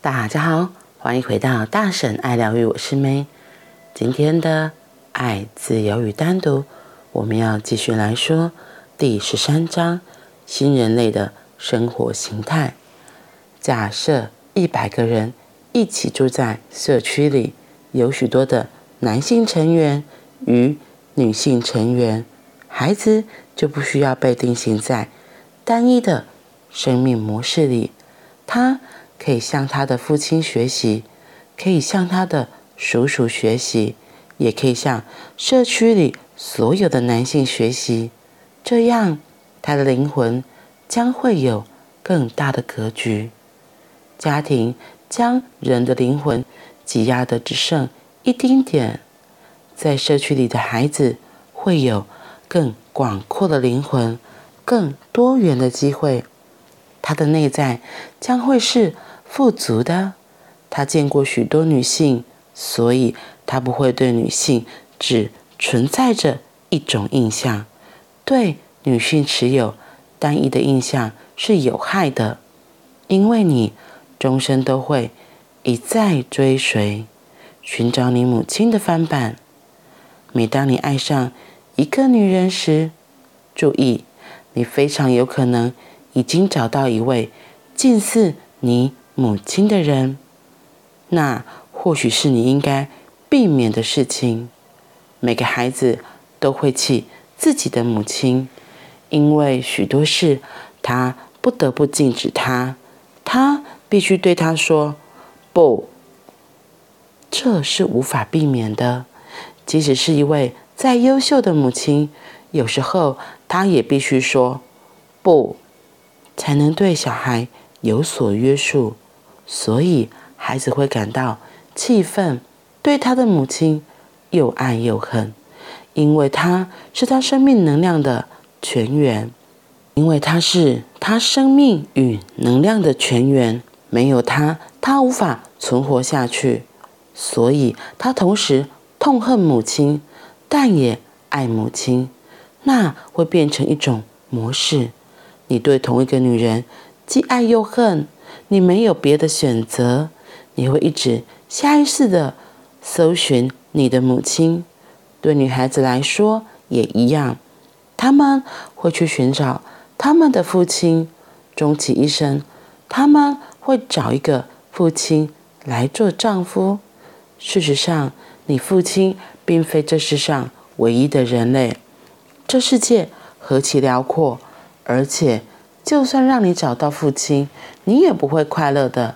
大家好，欢迎回到大婶爱疗愈，我是 May。今天的爱、自由与单独，我们要继续来说第十三章新人类的生活形态。假设一百个人一起住在社区里，有许多的男性成员与女性成员，孩子就不需要被定型在单一的生命模式里，他。可以向他的父亲学习，可以向他的叔叔学习，也可以向社区里所有的男性学习。这样，他的灵魂将会有更大的格局。家庭将人的灵魂挤压得只剩一丁点，在社区里的孩子会有更广阔的灵魂，更多元的机会。他的内在将会是。富足的，他见过许多女性，所以他不会对女性只存在着一种印象。对女性持有单一的印象是有害的，因为你终身都会一再追随，寻找你母亲的翻版。每当你爱上一个女人时，注意，你非常有可能已经找到一位近似你。母亲的人，那或许是你应该避免的事情。每个孩子都会气自己的母亲，因为许多事他不得不禁止他，他必须对他说“不”，这是无法避免的。即使是一位再优秀的母亲，有时候他也必须说“不”，才能对小孩有所约束。所以，孩子会感到气愤，对他的母亲又爱又恨，因为他是他生命能量的泉源，因为他是他生命与能量的泉源，没有他，他无法存活下去。所以，他同时痛恨母亲，但也爱母亲，那会变成一种模式。你对同一个女人既爱又恨。你没有别的选择，你会一直下意识地搜寻你的母亲。对女孩子来说也一样，她们会去寻找他们的父亲。终其一生，他们会找一个父亲来做丈夫。事实上，你父亲并非这世上唯一的人类。这世界何其辽阔，而且。就算让你找到父亲，你也不会快乐的。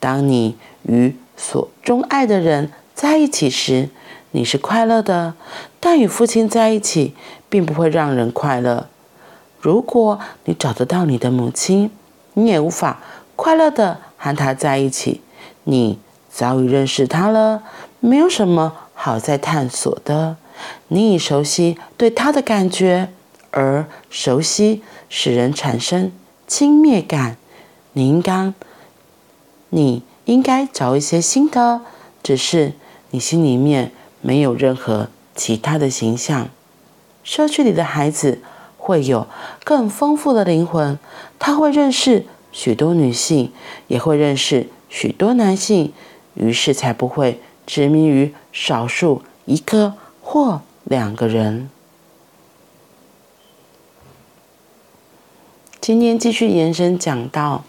当你与所钟爱的人在一起时，你是快乐的；但与父亲在一起，并不会让人快乐。如果你找得到你的母亲，你也无法快乐的和她在一起。你早已认识她了，没有什么好再探索的。你已熟悉对她的感觉，而熟悉。使人产生轻蔑感。你应该，你应该找一些新的，只是你心里面没有任何其他的形象。社区里的孩子会有更丰富的灵魂，他会认识许多女性，也会认识许多男性，于是才不会执迷于少数一个或两个人。今天继续延伸讲到，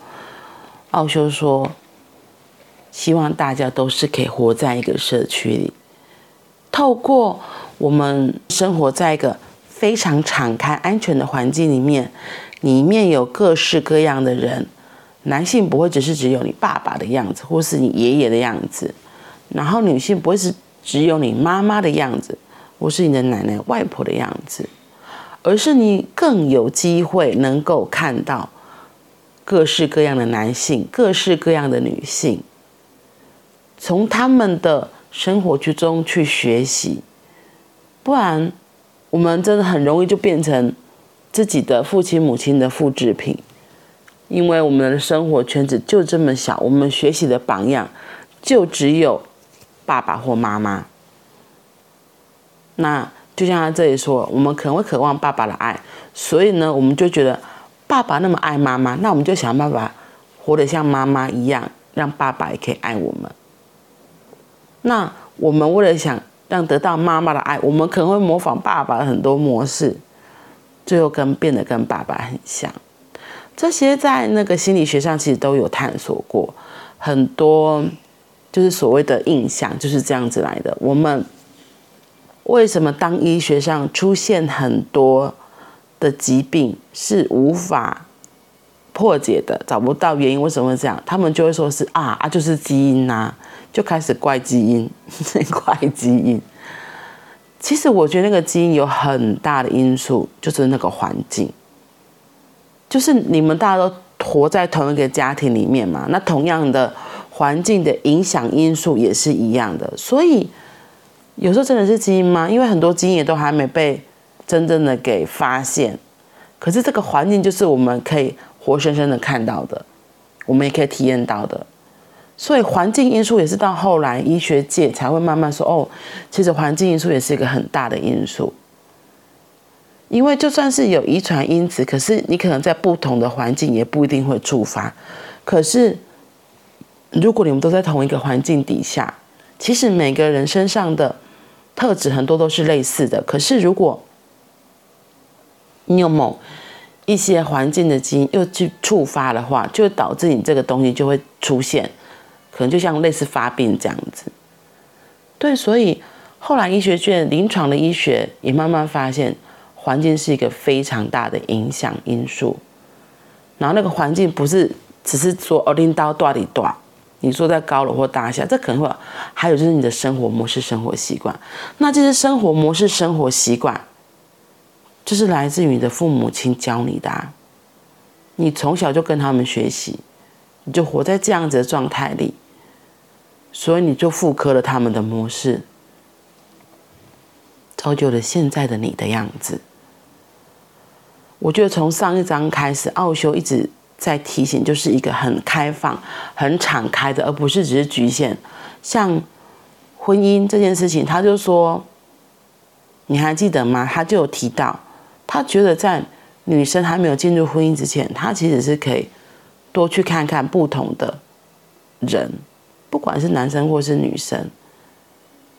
奥修说，希望大家都是可以活在一个社区里，透过我们生活在一个非常敞开、安全的环境里面，里面有各式各样的人，男性不会只是只有你爸爸的样子，或是你爷爷的样子，然后女性不会是只有你妈妈的样子，或是你的奶奶、外婆的样子。而是你更有机会能够看到各式各样的男性、各式各样的女性，从他们的生活之中去学习，不然我们真的很容易就变成自己的父亲、母亲的复制品，因为我们的生活圈子就这么小，我们学习的榜样就只有爸爸或妈妈，那。就像他这里说，我们可能会渴望爸爸的爱，所以呢，我们就觉得爸爸那么爱妈妈，那我们就想办法活得像妈妈一样，让爸爸也可以爱我们。那我们为了想让得到妈妈的爱，我们可能会模仿爸爸的很多模式，最后跟变得跟爸爸很像。这些在那个心理学上其实都有探索过，很多就是所谓的印象就是这样子来的。我们为什么当医学上出现很多的疾病是无法破解的，找不到原因，为什么会这样？他们就会说是啊啊，就是基因呐、啊，就开始怪基因，怪基因。其实我觉得那个基因有很大的因素，就是那个环境，就是你们大家都活在同一个家庭里面嘛，那同样的环境的影响因素也是一样的。所以有时候真的是基因吗？因为很多基因也都还没被真正的给发现，可是这个环境就是我们可以。活生生的看到的，我们也可以体验到的，所以环境因素也是到后来医学界才会慢慢说哦，其实环境因素也是一个很大的因素。因为就算是有遗传因子，可是你可能在不同的环境也不一定会触发。可是如果你们都在同一个环境底下，其实每个人身上的特质很多都是类似的。可是如果你有某一些环境的基因又去触发的话，就导致你这个东西就会出现，可能就像类似发病这样子。对，所以后来医学界、临床的医学也慢慢发现，环境是一个非常大的影响因素。然后那个环境不是只是说哦，领导大里断，你坐在高楼或大厦，这可能会还有就是你的生活模式、生活习惯。那这些生活模式、生活习惯。就是来自于你的父母亲教你的啊，你从小就跟他们学习，你就活在这样子的状态里，所以你就复刻了他们的模式，造就了现在的你的样子。我觉得从上一章开始，奥修一直在提醒，就是一个很开放、很敞开的，而不是只是局限。像婚姻这件事情，他就说，你还记得吗？他就有提到。他觉得在女生还没有进入婚姻之前，他其实是可以多去看看不同的人，不管是男生或是女生，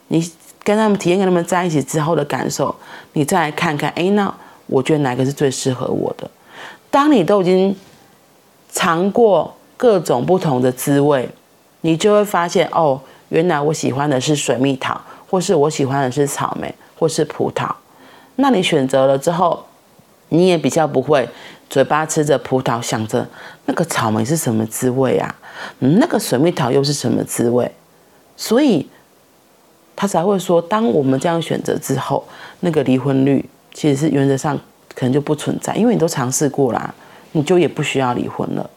你跟他们体验跟他们在一起之后的感受，你再来看看，哎，那我觉得哪个是最适合我的？当你都已经尝过各种不同的滋味，你就会发现，哦，原来我喜欢的是水蜜桃，或是我喜欢的是草莓，或是葡萄。那你选择了之后，你也比较不会嘴巴吃着葡萄，想着那个草莓是什么滋味啊？那个水蜜桃又是什么滋味？所以他才会说，当我们这样选择之后，那个离婚率其实是原则上可能就不存在，因为你都尝试过啦，你就也不需要离婚了。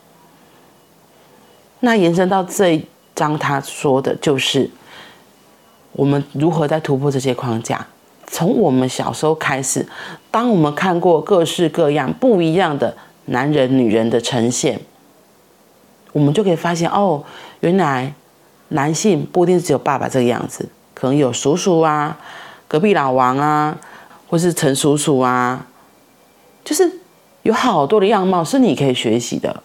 那延伸到这一章，他说的就是我们如何在突破这些框架。从我们小时候开始，当我们看过各式各样不一样的男人、女人的呈现，我们就可以发现哦，原来男性不一定只有爸爸这个样子，可能有叔叔啊、隔壁老王啊，或是陈叔叔啊，就是有好多的样貌是你可以学习的，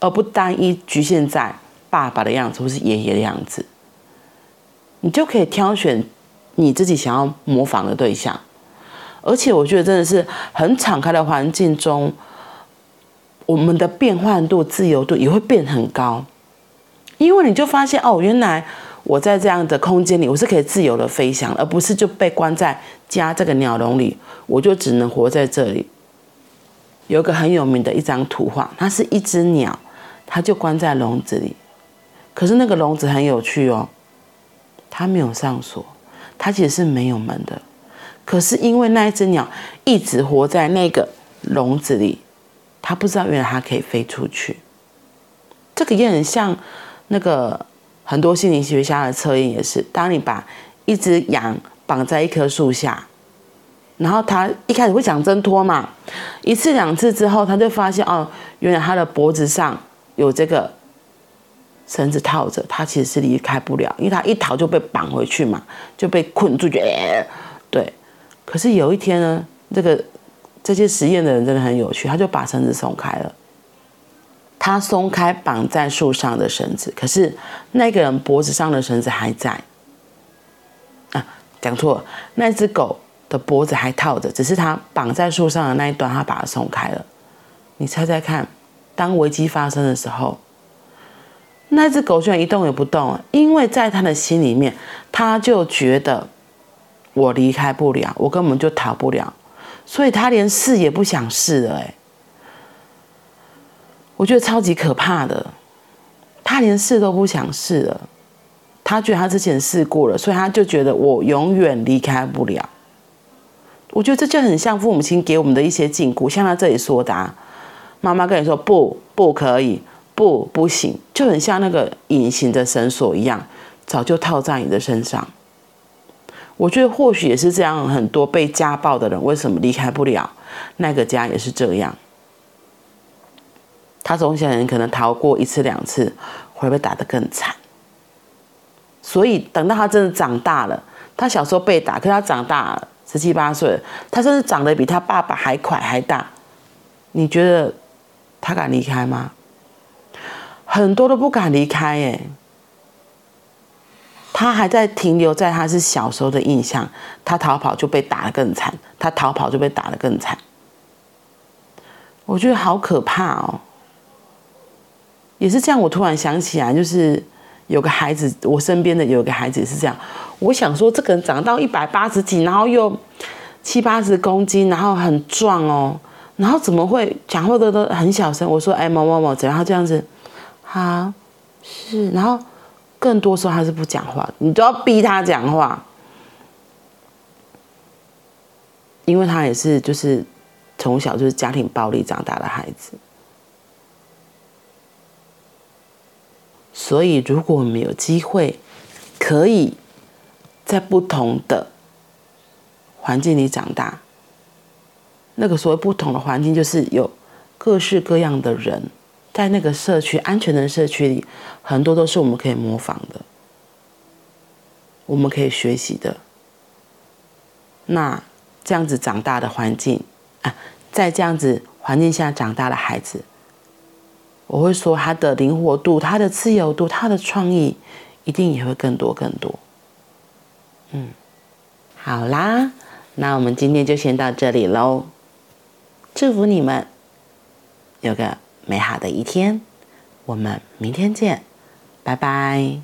而不单一局限在爸爸的样子或是爷爷的样子，你就可以挑选。你自己想要模仿的对象，而且我觉得真的是很敞开的环境中，我们的变换度、自由度也会变很高，因为你就发现哦，原来我在这样的空间里，我是可以自由的飞翔，而不是就被关在家这个鸟笼里，我就只能活在这里。有个很有名的一张图画，它是一只鸟，它就关在笼子里，可是那个笼子很有趣哦，它没有上锁。它其实是没有门的，可是因为那一只鸟一直活在那个笼子里，它不知道原来它可以飞出去。这个也很像那个很多心理学家的测验，也是当你把一只羊绑在一棵树下，然后他一开始会想挣脱嘛，一次两次之后，他就发现哦，原来他的脖子上有这个。绳子套着，他其实是离开不了，因为他一逃就被绑回去嘛，就被困住。觉得对，可是有一天呢，这个这些实验的人真的很有趣，他就把绳子松开了，他松开绑在树上的绳子，可是那个人脖子上的绳子还在。啊，讲错了，那只狗的脖子还套着，只是他绑在树上的那一端，他把它松开了。你猜猜看，当危机发生的时候，那只狗居然一动也不动，因为在他的心里面，他就觉得我离开不了，我根本就逃不了，所以他连试也不想试了。哎，我觉得超级可怕的，他连试都不想试了，他觉得他之前试过了，所以他就觉得我永远离开不了。我觉得这就很像父母亲给我们的一些禁锢，像他这里说的啊，妈妈跟你说不，不可以。不，不行，就很像那个隐形的绳索一样，早就套在你的身上。我觉得或许也是这样，很多被家暴的人为什么离开不了那个家，也是这样。他从小人可能逃过一次两次，会被打得更惨。所以等到他真的长大了，他小时候被打，可他长大了，十七八岁，他甚至长得比他爸爸还快还大。你觉得他敢离开吗？很多都不敢离开，哎，他还在停留在他是小时候的印象，他逃跑就被打得更惨，他逃跑就被打得更惨，我觉得好可怕哦。也是这样，我突然想起来，就是有个孩子，我身边的有个孩子是这样。我想说，这个人长到一百八十几，然后又七八十公斤，然后很壮哦，然后怎么会讲话都都很小声？我说，哎，某某某，怎样？他这样子。好，是，然后更多时候他是不讲话，你都要逼他讲话，因为他也是就是从小就是家庭暴力长大的孩子，所以如果我们有机会，可以在不同的环境里长大，那个所谓不同的环境，就是有各式各样的人。在那个社区，安全的社区里，很多都是我们可以模仿的，我们可以学习的。那这样子长大的环境啊，在这样子环境下长大的孩子，我会说他的灵活度、他的自由度、他的创意，一定也会更多更多。嗯，好啦，那我们今天就先到这里喽。祝福你们有个美好的一天，我们明天见，拜拜。